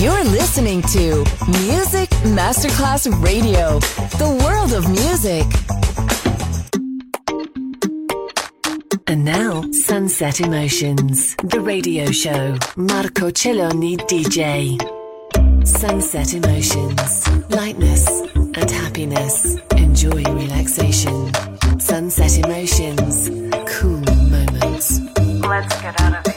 You're listening to Music Masterclass Radio, the world of music. And now, Sunset Emotions, the radio show. Marco Celloni, DJ. Sunset Emotions, lightness and happiness. Enjoy relaxation. Sunset Emotions, cool moments. Let's get out of here.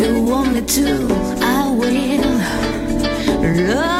You want me to, I will. Love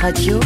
Radio,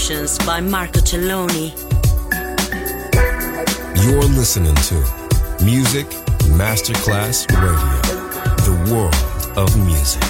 Emotions by Marco Celloni. You're listening to Music Masterclass Radio, the world of music.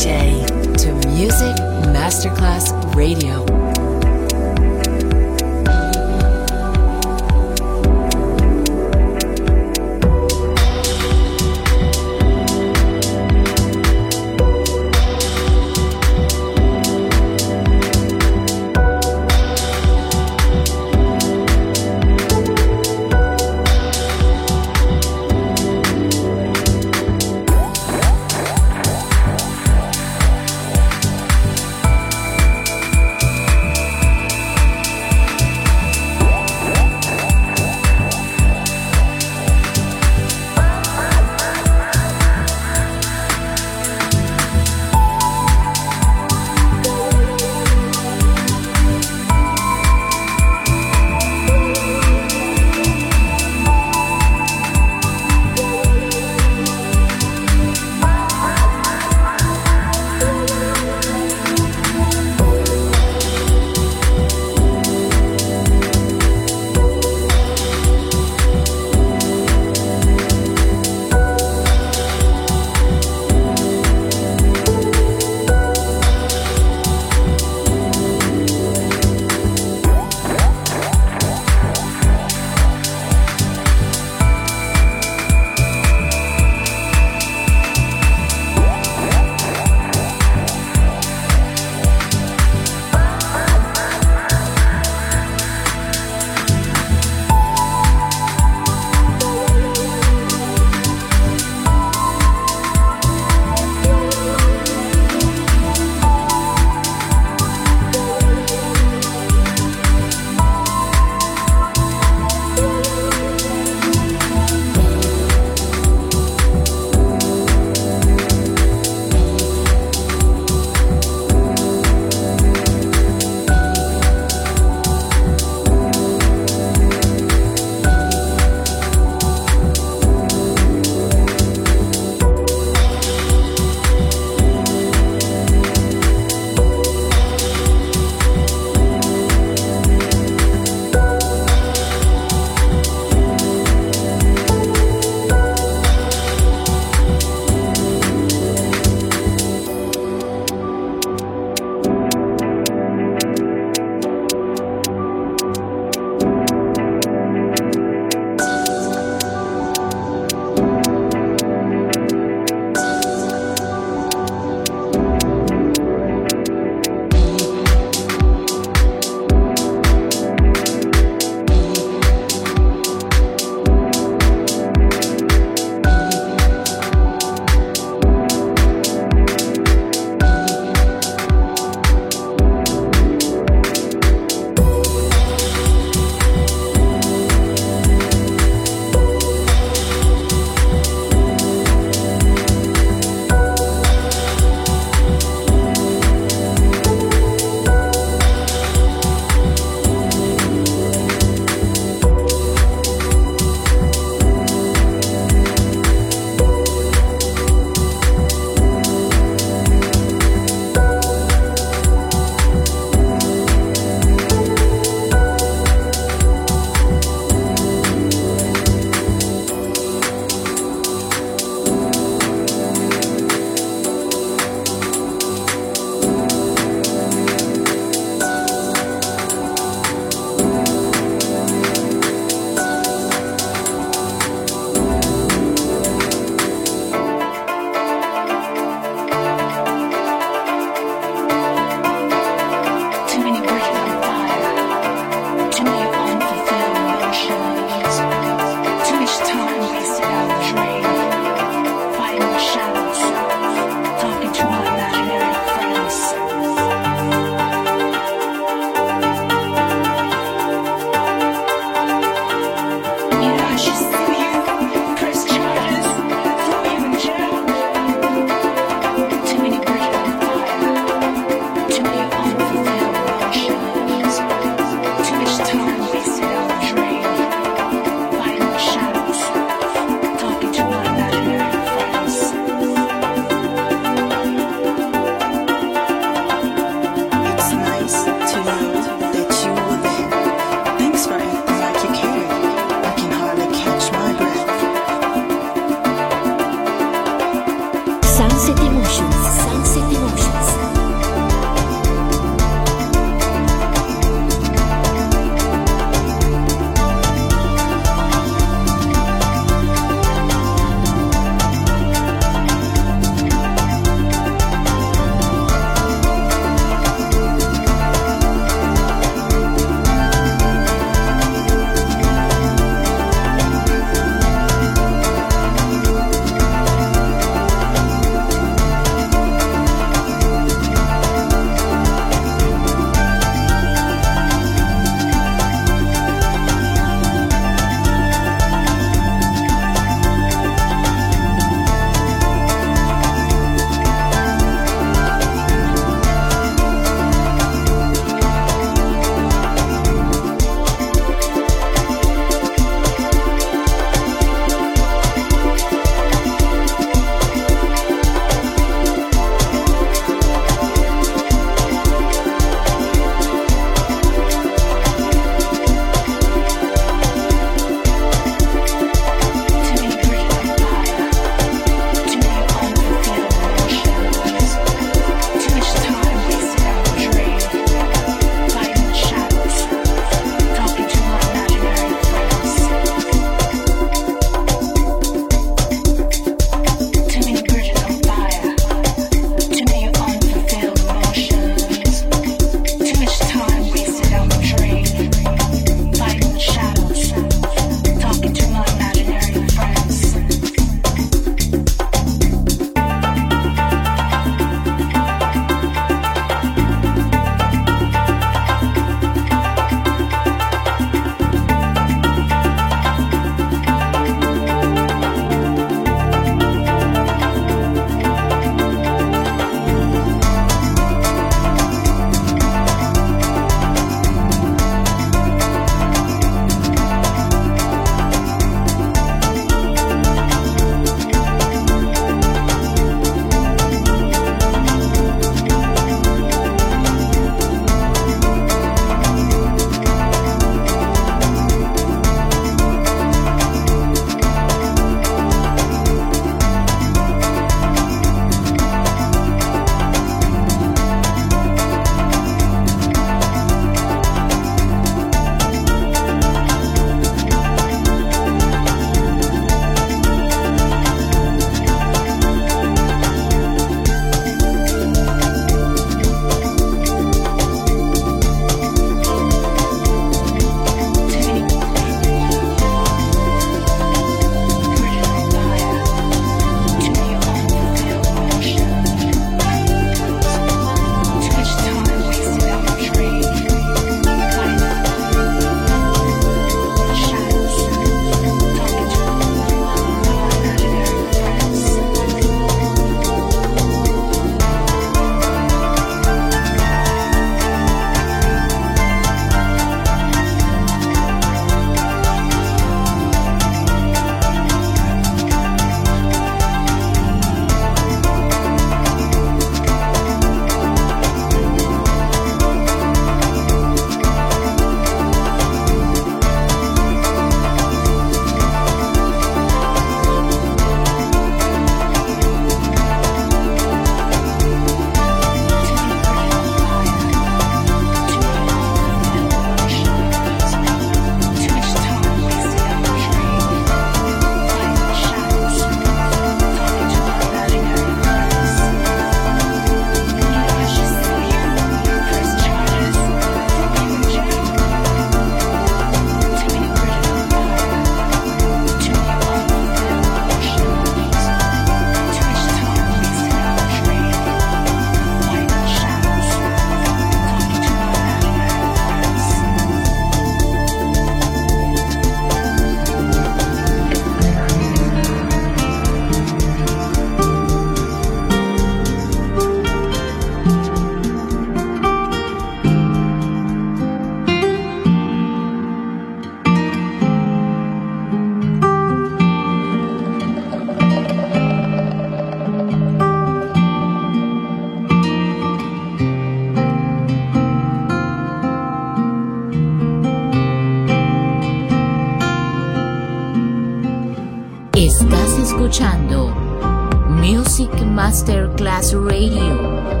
Masterclass Radio,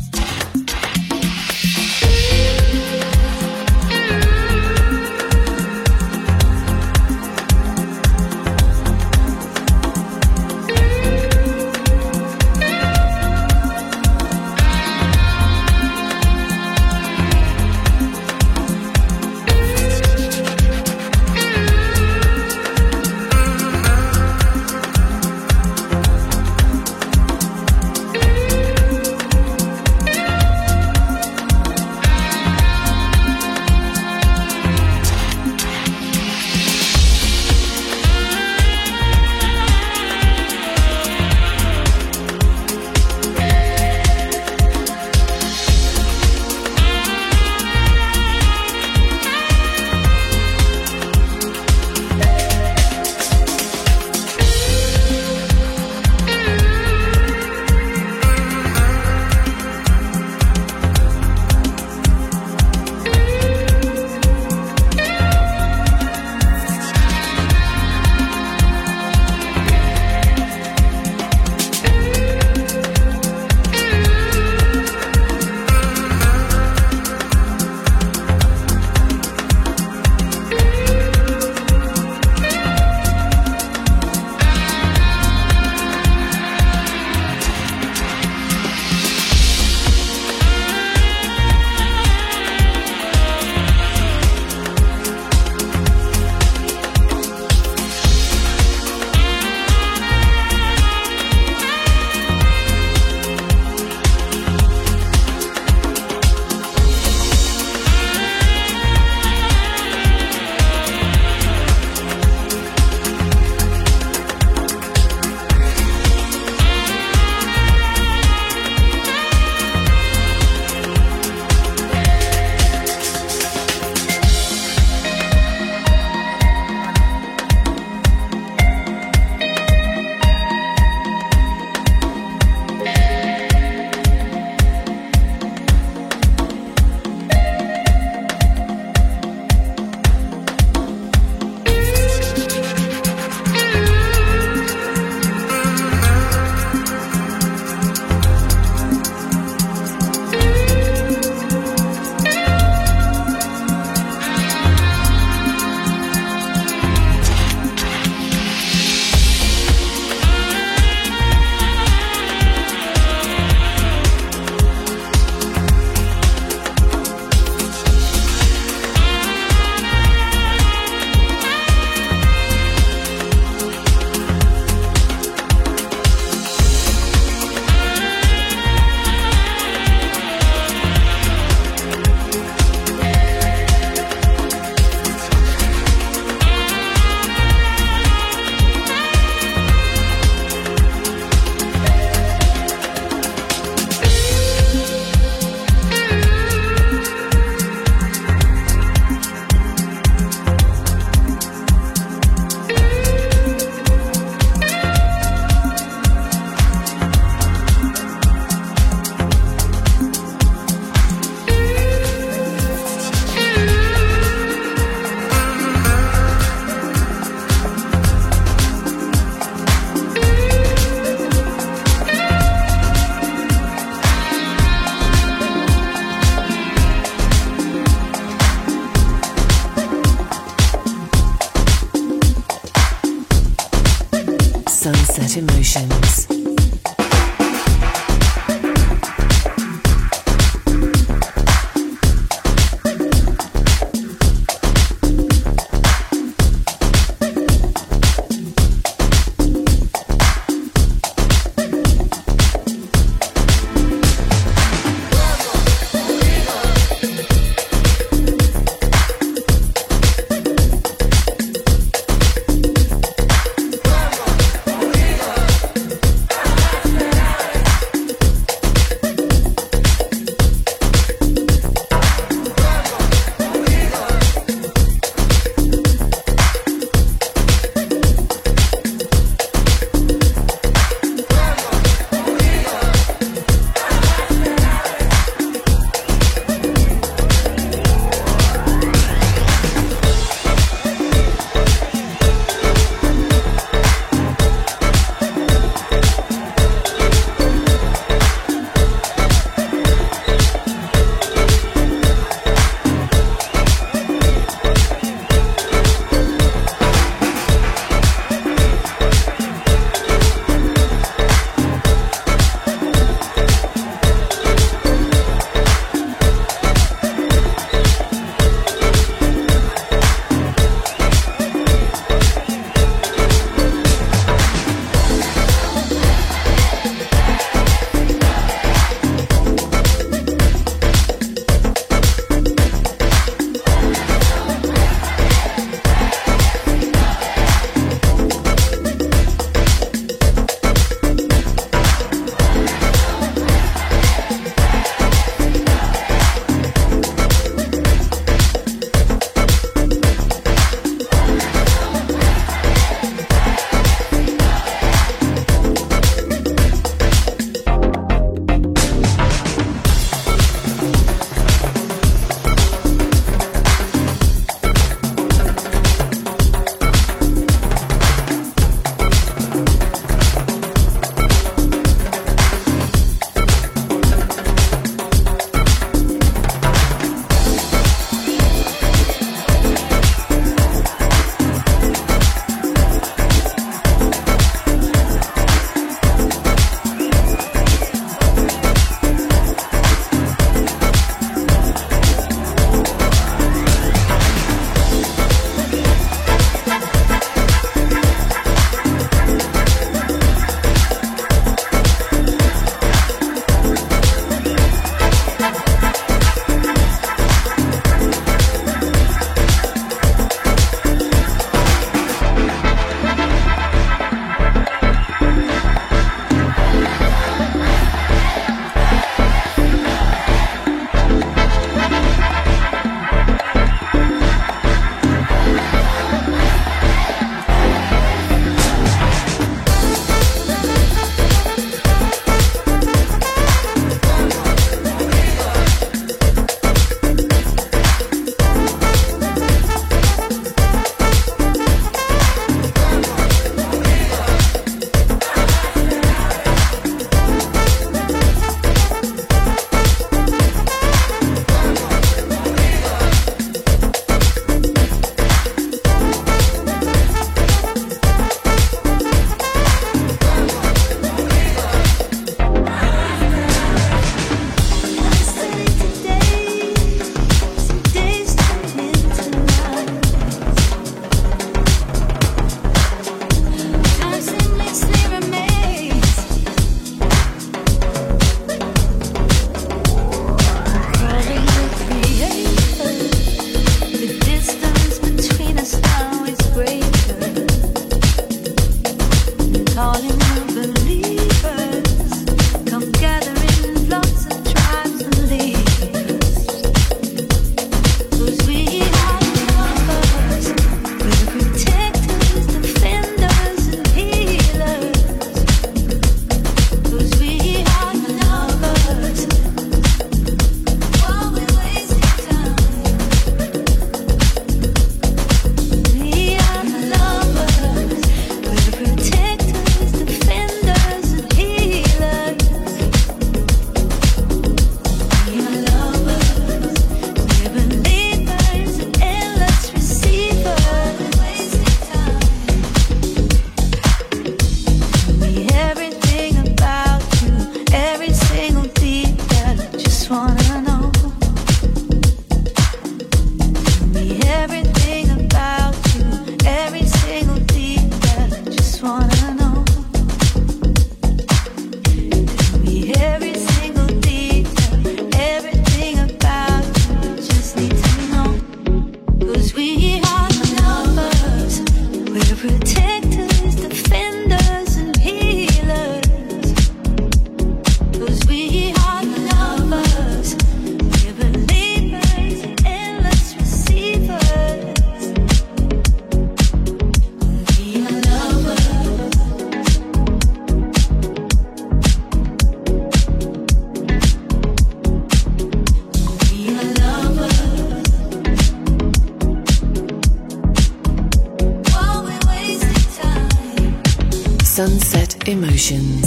Revolution.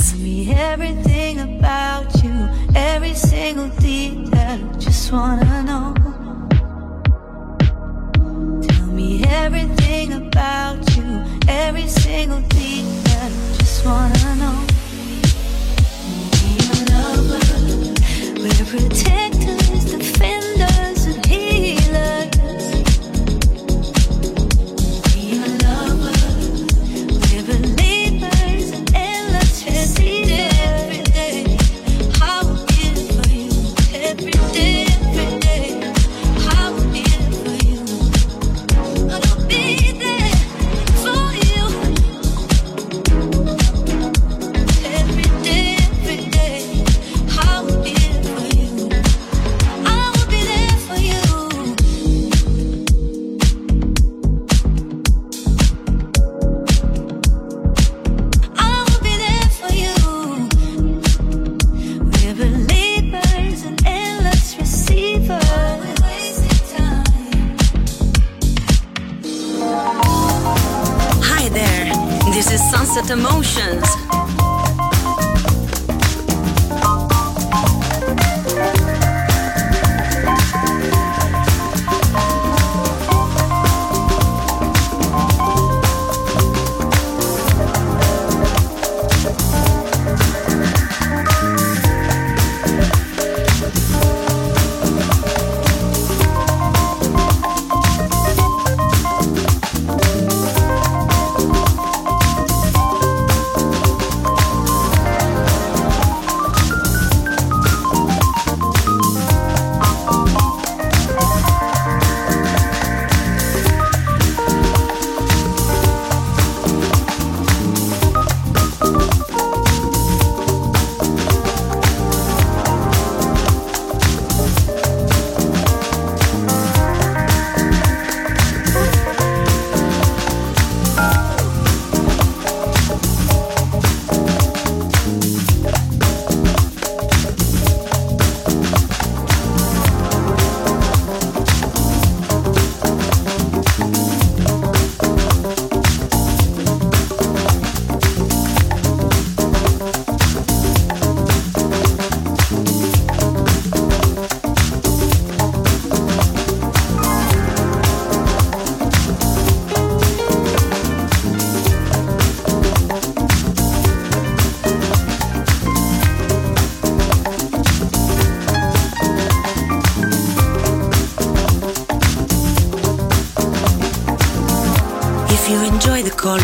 Podcast.